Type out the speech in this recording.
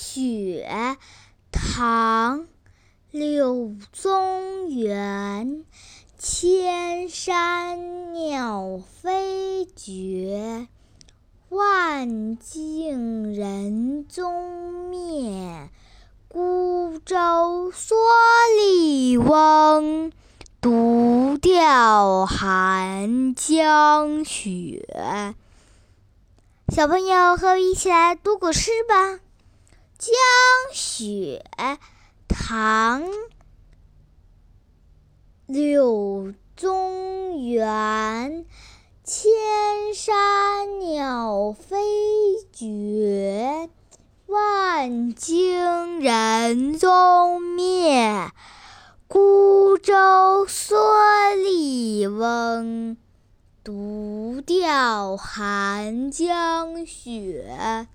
雪》唐·柳宗元。千山鸟飞绝，万径人踪灭。孤舟蓑笠翁，独钓寒江雪。小朋友，和我一起来读古诗吧，《江雪》唐。柳宗元，千山鸟飞绝，万径人踪灭。孤舟蓑笠翁，独钓寒江雪。